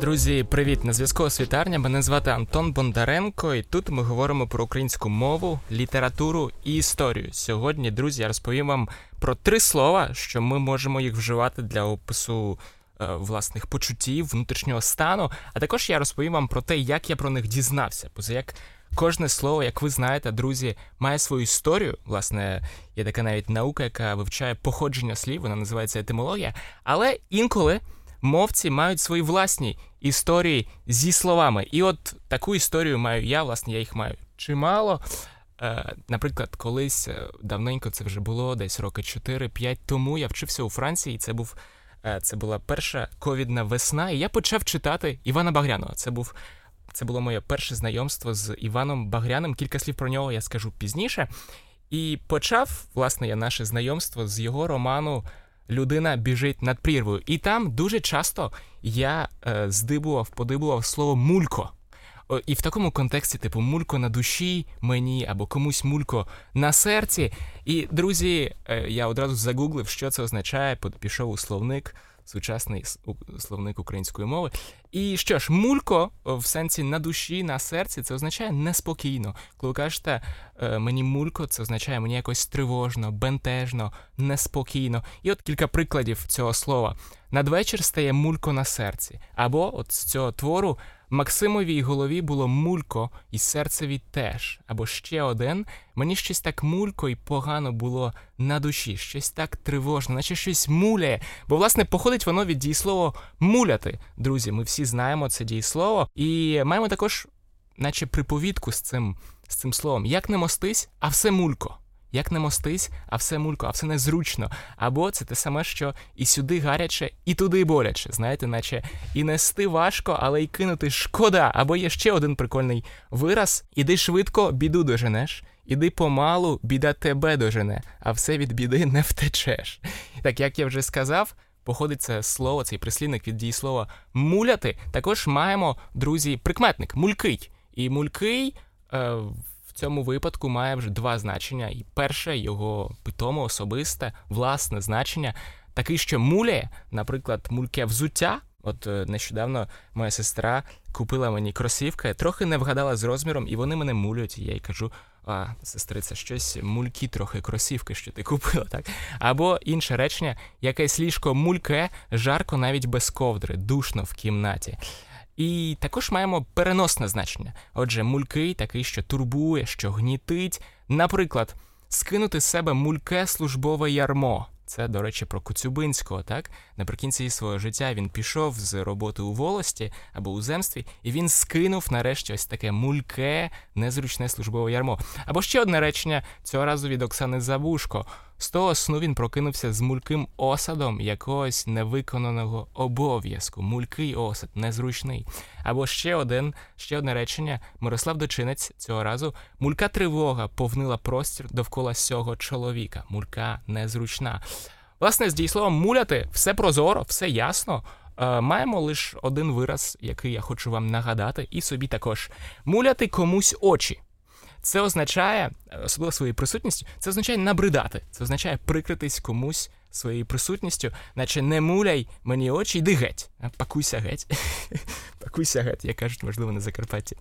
Друзі, привіт! На зв'язку освітарня. Мене звати Антон Бондаренко, і тут ми говоримо про українську мову, літературу і історію. Сьогодні, друзі, я розповім вам про три слова, що ми можемо їх вживати для опису е, власних почуттів, внутрішнього стану. А також я розповім вам про те, як я про них дізнався. Поза як кожне слово, як ви знаєте, друзі, має свою історію. Власне, є така навіть наука, яка вивчає походження слів, вона називається етимологія. Але інколи мовці мають свої власні історії зі словами. І от таку історію маю я, власне, я їх маю чимало. Е, Наприклад, колись е, давненько це вже було, десь роки 4-5 тому я вчився у Франції, і це був. е, Це була перша ковідна весна, і я почав читати Івана Багряного. Це був це було моє перше знайомство з Іваном Багряним. Кілька слів про нього я скажу пізніше. І почав, власне, я наше знайомство з його роману Людина біжить над прірвою. І там дуже часто я е, здибував, подибував слово мулько. І в такому контексті, типу, мулько на душі мені або комусь мулько на серці. І, друзі, е, я одразу загуглив, що це означає, пішов у словник, сучасний словник української мови. І що ж, мулько в сенсі на душі, на серці, це означає неспокійно. Коли ви кажете е, мені мулько, це означає мені якось тривожно, бентежно, неспокійно. І от кілька прикладів цього слова. Надвечір стає мулько на серці. Або от з цього твору Максимовій голові було мулько, і серцеві теж. Або ще один. Мені щось так мулько і погано було на душі, щось так тривожно, наче щось муляє. Бо, власне, походить воно від дієслова муляти. Друзі, ми всі знаємо це дієслово. І маємо також, наче приповідку з цим, з цим словом. Як не мостись, а все мулько. Як не мостись, а все мулько, а все незручно. Або це те саме, що і сюди гаряче, і туди боляче. Знаєте, наче і нести важко, але й кинути шкода. Або є ще один прикольний вираз: іди швидко, біду доженеш. Іди помалу, біда тебе дожене, а все від біди не втечеш. Так як я вже сказав, походить це слово, цей прислівник від дієслова муляти. Також маємо, друзі, прикметник мулький. І мулький е, цьому випадку має вже два значення. І перше його питоме, особисте, власне значення, такий, що муляє, наприклад, мульке взуття. От е, нещодавно моя сестра купила мені кросівки, трохи не вгадала з розміром, і вони мене мулюють. І я їй кажу: а, сестриця, щось мулькі трохи кросівки, що ти купила, так? Або інше речення, якесь ліжко мульке, жарко навіть без ковдри, душно в кімнаті. І також маємо переносне значення. Отже, мулький такий, що турбує, що гнітить. Наприклад, скинути з себе мульке службове ярмо. Це, до речі, про Коцюбинського, так? Наприкінці свого життя він пішов з роботи у волості або у земстві, і він скинув нарешті ось таке мульке, незручне службове ярмо. Або ще одне речення цього разу від Оксани Забушко. З того сну він прокинувся з мульким осадом якогось невиконаного обов'язку. Мулький осад, незручний. Або ще один, ще одне речення. Мирослав Дочинець цього разу. Мулька тривога повнила простір довкола сього чоловіка. Мулька незручна. Власне, з дієсловом муляти все прозоро, все ясно. Е, маємо лише один вираз, який я хочу вам нагадати, і собі також муляти комусь очі. Це означає, е, особливо своєю присутністю, це означає набридати. Це означає прикритись комусь своєю присутністю, наче не муляй мені очі, йди геть. Пакуйся геть. Пакуйся геть, як кажуть, можливо, на Закарпатті.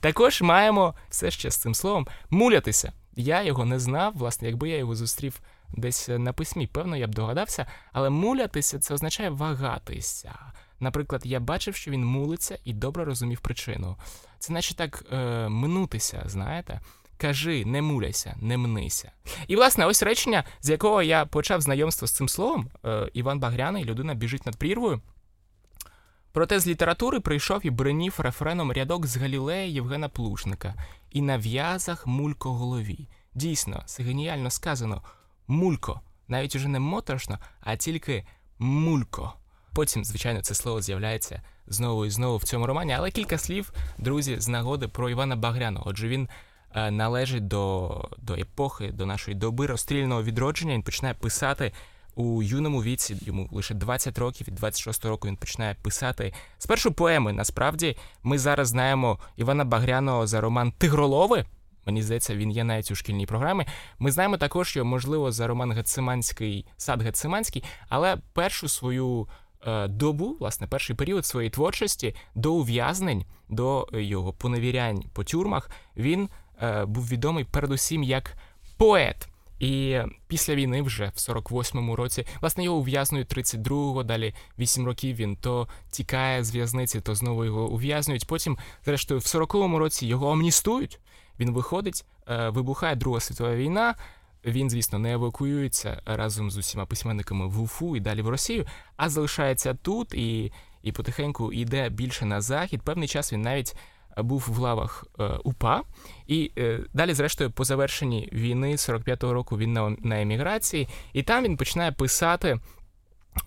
Також маємо все ще з цим словом мулятися. Я його не знав, власне, якби я його зустрів десь на письмі, певно, я б догадався, але мулятися це означає вагатися. Наприклад, я бачив, що він мулиться і добре розумів причину. Це наче так е, минутися, знаєте? Кажи, не муляйся, не мнися. І, власне, ось речення, з якого я почав знайомство з цим словом. Е, Іван Багряний, людина біжить над прірвою. Проте з літератури прийшов і бринів рефреном рядок з Галілея Євгена Плушника і на в'язах мулько голові. Дійсно, це геніально сказано мулько, навіть уже не моторошно, а тільки мулько. Потім, звичайно, це слово з'являється знову і знову в цьому романі, але кілька слів, друзі, з нагоди про Івана Багряного. Отже, він е, належить до, до епохи, до нашої доби розстріляного відродження. Він починає писати у юному віці, йому лише 20 років, від 26 року він починає писати спершу поеми. Насправді, ми зараз знаємо Івана Багряного за роман Тигролови. Мені здається, він є навіть у шкільній програмі. Ми знаємо також, що можливо за роман Гециманський сад Гециманський, але першу свою е, добу, власне, перший період своєї творчості до ув'язнень, до його поневірянь по тюрмах, він е, був відомий передусім як поет. І після війни, вже в 48-му році, власне, його ув'язнюють 32-го, далі 8 років він то тікає з в'язниці, то знову його ув'язнюють. Потім, зрештою, в 40-му році його амністують. Він виходить, е, вибухає Друга світова війна. Він, звісно, не евакуюється разом з усіма письменниками в Уфу і далі в Росію, а залишається тут і і потихеньку йде більше на захід. Певний час він навіть був в лавах е, УПА, і е, далі, зрештою, по завершенні війни 45-го року він на, на еміграції, і там він починає писати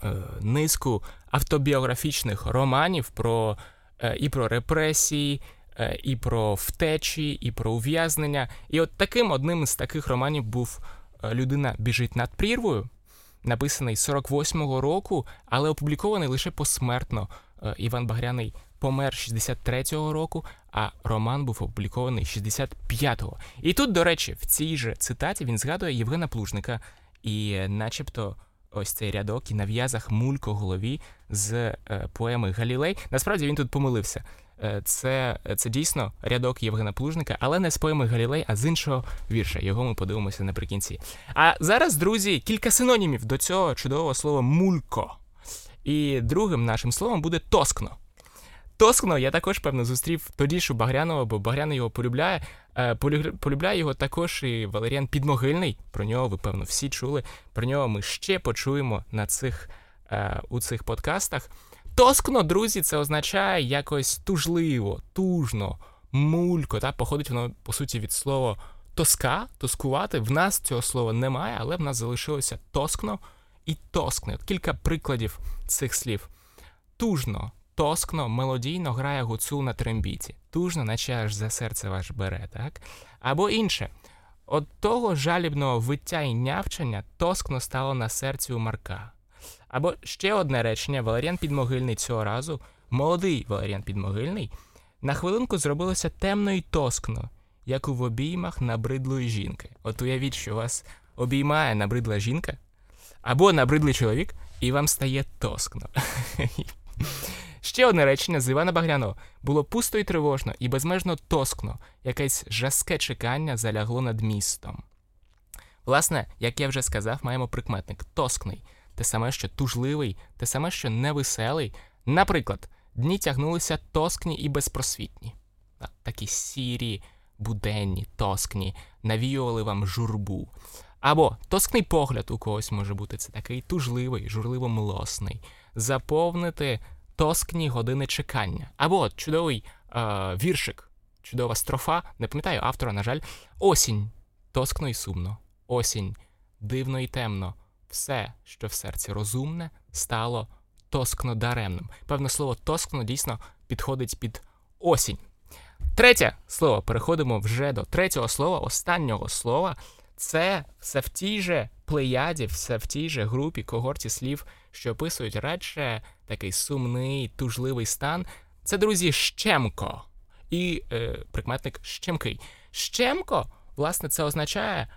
е, низку автобіографічних романів про і про репресії. І про втечі, і про ув'язнення. І от таким одним із таких романів був Людина біжить над прірвою, написаний 48-го року, але опублікований лише посмертно. Іван Багряний помер 63-го року, а роман був опублікований 65-го. І тут, до речі, в цій же цитаті він згадує Євгена Плужника, і, начебто, ось цей рядок і на в'язах мулько голові з е, поеми Галілей. Насправді він тут помилився. Е, це це дійсно рядок Євгена Плужника, але не з поеми Галілей, а з іншого вірша. Його ми подивимося наприкінці. А зараз, друзі, кілька синонімів до цього чудового слова мулько. І другим нашим словом буде тоскно. Тоскно я також, певно, зустрів тоді ж у Багрянова, бо Багряний його полюбляє. Е, полюбляє його також і Валеріан Підмогильний. Про нього ви, певно, всі чули. Про нього ми ще почуємо на цих, е, у цих подкастах. Тоскно, друзі, це означає якось тужливо, тужно, мулько. Та? Походить воно, по суті, від слова тоска, тоскувати. В нас цього слова немає, але в нас залишилося тоскно і тоскне. От Кілька прикладів цих слів. Тужно, тоскно, мелодійно грає гуцул на трембіті, тужно, наче аж за серце ваш бере, так? Або інше. От того жалібного виття і нявчання тоскно стало на серці у Марка. Або ще одне речення: Валеріан Підмогильний цього разу, молодий Валеріан Підмогильний, на хвилинку зробилося темно і тоскно, як у в обіймах набридлої жінки. От уявіть, що вас обіймає набридла жінка, або набридлий чоловік, і вам стає тоскно. Ще одне речення з Івана Багряного було пусто і тривожно, і безмежно тоскно, якесь жаске чекання залягло над містом. Власне, як я вже сказав, маємо прикметник тоскний, те саме, що тужливий, те саме, що невеселий. Наприклад, дні тягнулися тоскні і безпросвітні, такі сірі, буденні, тоскні, навіювали вам журбу. Або тоскний погляд у когось може бути це такий тужливий, журливо млосний, заповнити тоскні години чекання. Або чудовий е, віршик, чудова строфа, не пам'ятаю автора, на жаль, осінь, тоскно і сумно, осінь, дивно і темно. Все, що в серці розумне, стало тоскно даремним. Певне слово тоскно дійсно підходить під осінь. Третє слово, переходимо вже до третього слова, останнього слова. Це все в тій же плеяді, все в тій же групі когорті слів, що описують радше такий сумний, тужливий стан. Це, друзі, щемко. І е, прикметник щемкий. Щемко, власне, це означає,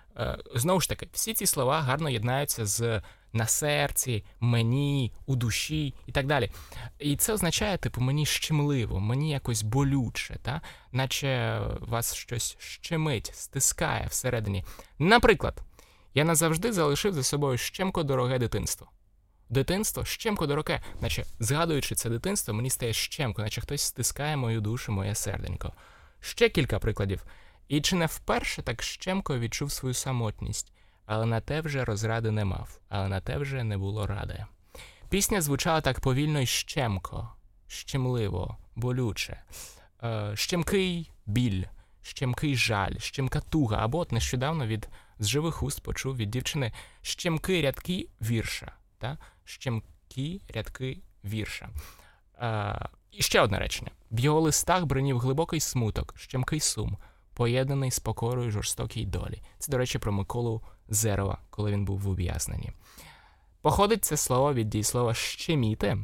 знову ж таки, всі ці слова гарно єднаються з на серці, мені, у душі і так далі. І це означає, типу, мені щемливо, мені якось болюче, та? наче вас щось щемить, стискає всередині. Наприклад, я назавжди залишив за собою щемко дороге дитинство. Дитинство щемко дороге, наче згадуючи це дитинство, мені стає щемко, наче хтось стискає мою душу, моє серденько. Ще кілька прикладів. І чи не вперше так щемко відчув свою самотність, але на те вже розради не мав, але на те вже не було ради. Пісня звучала так повільно й щемко, щемливо, болюче, е, щемкий біль, щемкий жаль, щемка туга, або от нещодавно від з живих уст почув від дівчини щемки рядки вірша. Та? Щемкі рядки вірша. Е, і ще одне речення: в його листах бринів глибокий смуток, щемкий сум, поєднаний з покорою жорстокій долі. Це, до речі, про Миколу Зерова, коли він був в ув'язненні. Походить це слово від дієслова щеміти.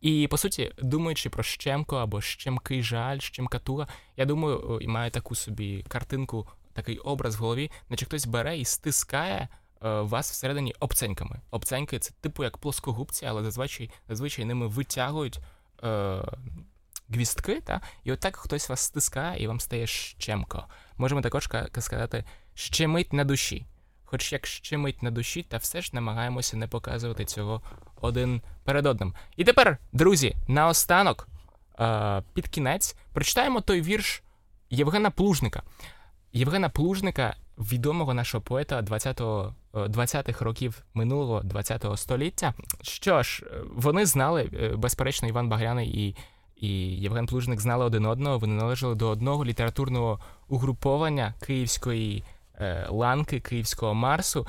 І, по суті, думаючи про щемко або щемкий жаль, щемкатуга, я думаю, і маю таку собі картинку, такий образ в голові, наче хтось бере і стискає е, вас всередині обценьками. Обценьки це типу як плоскогубці, але зазвичай зазвичай ними витягують е, гвістки, та? і отак хтось вас стискає і вам стає щемко. Можемо також сказати щемить на душі. Хоч як щемить на душі, та все ж намагаємося не показувати цього один перед одним. І тепер, друзі, наостанок, е, під кінець, прочитаємо той вірш Євгена Плужника. Євгена Плужника, відомого нашого поета 20-го 20-х років минулого 20-го століття. Що ж, вони знали, е, безперечно, Іван Багряний і і Євген Плужник знали один одного. Вони належали до одного літературного угруповання київської е, ланки, київського Марсу.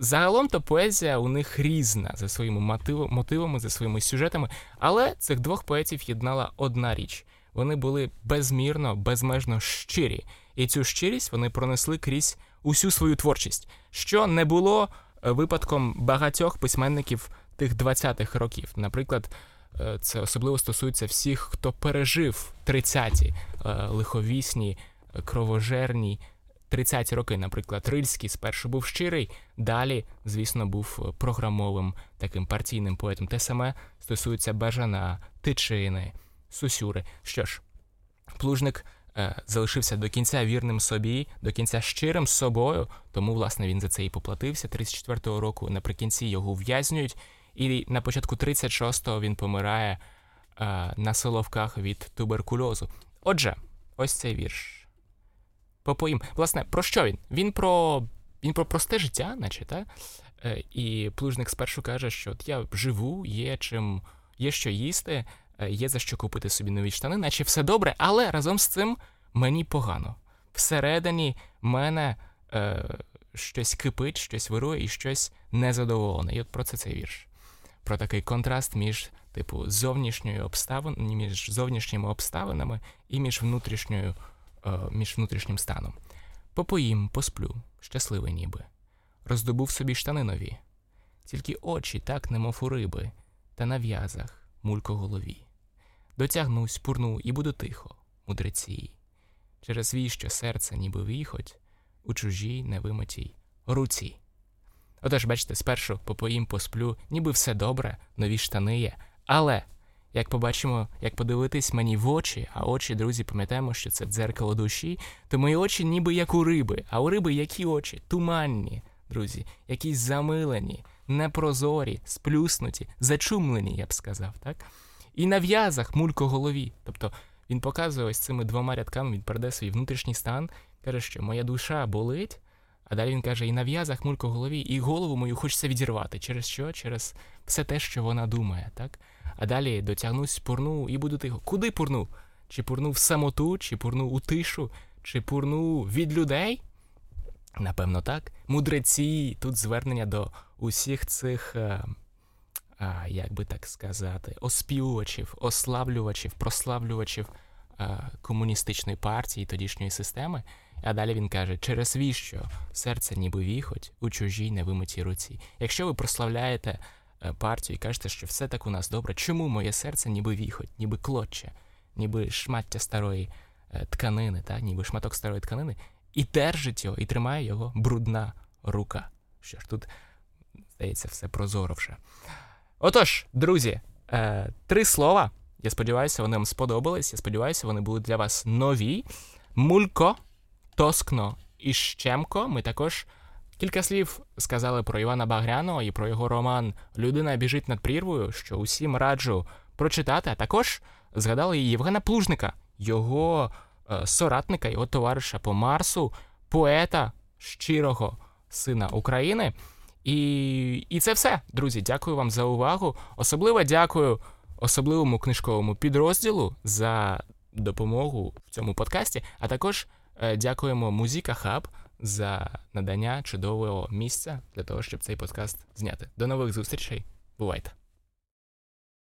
Загалом то поезія у них різна за своїми мотивами, за своїми сюжетами, але цих двох поетів єднала одна річ. Вони були безмірно, безмежно щирі, і цю щирість вони пронесли крізь усю свою творчість, що не було е, випадком багатьох письменників тих 20-х років. Наприклад, це особливо стосується всіх, хто пережив 30-ті е, лиховісні, кровожерні 30-ті роки, наприклад, Рильський спершу був щирий, далі, звісно, був програмовим таким партійним поетом. Те саме стосується Бажана, Тичини, Сусюри. Що ж, плужник е, залишився до кінця вірним собі, до кінця щирим з собою, тому, власне, він за це і поплатився. 34-го року наприкінці його ув'язнюють, і на початку 36-го він помирає е, на соловках від туберкульозу. Отже, ось цей вірш попоїм. Власне, про що він? Він про він про просте життя, наче так? Е, і плужник спершу каже, що от я живу, є чим, є що їсти, е, є за що купити собі нові штани, наче все добре, але разом з цим мені погано. Всередині мене е, щось кипить, щось вирує і щось незадоволене. І от про це цей вірш. Про такий контраст між, типу, зовнішньою обставин, між зовнішніми обставинами і між внутрішньою Е, між внутрішнім станом. Попоїм, посплю, щасливий ніби. Роздобув собі штани нові, тільки очі, так, немов у риби, та на в'язах мулько голові. Дотягнусь, пурну і буду тихо, мудреці, через свій, що серце, ніби віхоть, у чужій невимитій руці. Отож, бачите, спершу попоїм, посплю, ніби все добре, нові штани є, але як побачимо, як подивитись мені в очі, а очі, друзі, пам'ятаємо, що це дзеркало душі, то мої очі ніби як у риби. А у риби які очі? Туманні, друзі, якісь замилені, непрозорі, сплюснуті, зачумлені, я б сказав, так? І на в'язах мулько голові. Тобто він показує ось цими двома рядками, він передає свій внутрішній стан, каже, що моя душа болить. А далі він каже: і на в'язах мулько голові, і голову мою хочеться відірвати. Через що? Через все те, що вона думає, так? а далі дотягнусь, пурну і буду тихо. Куди пурну? Чи пурну в самоту, чи пурну у тишу, чи пурну від людей? Напевно, так. Мудреці, тут звернення до усіх цих, а, а, як би так сказати, оспівувачів, ославлювачів, прославлювачів а, комуністичної партії, тодішньої системи. А далі він каже: через віщо серце ніби віхоть у чужій невимитій руці. Якщо ви прославляєте Е, партію і кажете, що все так у нас добре. Чому моє серце ніби віхоть, ніби клоче, ніби шмаття старої е, тканини, так? ніби шматок старої тканини, і держить його, і тримає його брудна рука. Що ж, тут, здається, все прозоро вже. Отож, друзі, е, три слова. Я сподіваюся, вони вам сподобались. Я сподіваюся, вони будуть для вас нові. Мулько, тоскно і щемко. Ми також. Кілька слів сказали про Івана Багряного і про його роман Людина біжить над прірвою, що усім раджу прочитати, а також згадали і Євгена Плужника, його е, соратника, його товариша по Марсу, поета щирого сина України. І і це все, друзі. Дякую вам за увагу. Особливо дякую особливому книжковому підрозділу за допомогу в цьому подкасті. А також дякуємо Музіка Хаб за надання чудового місця для того, щоб цей подкаст зняти. До нових зустрічей. Бувайте!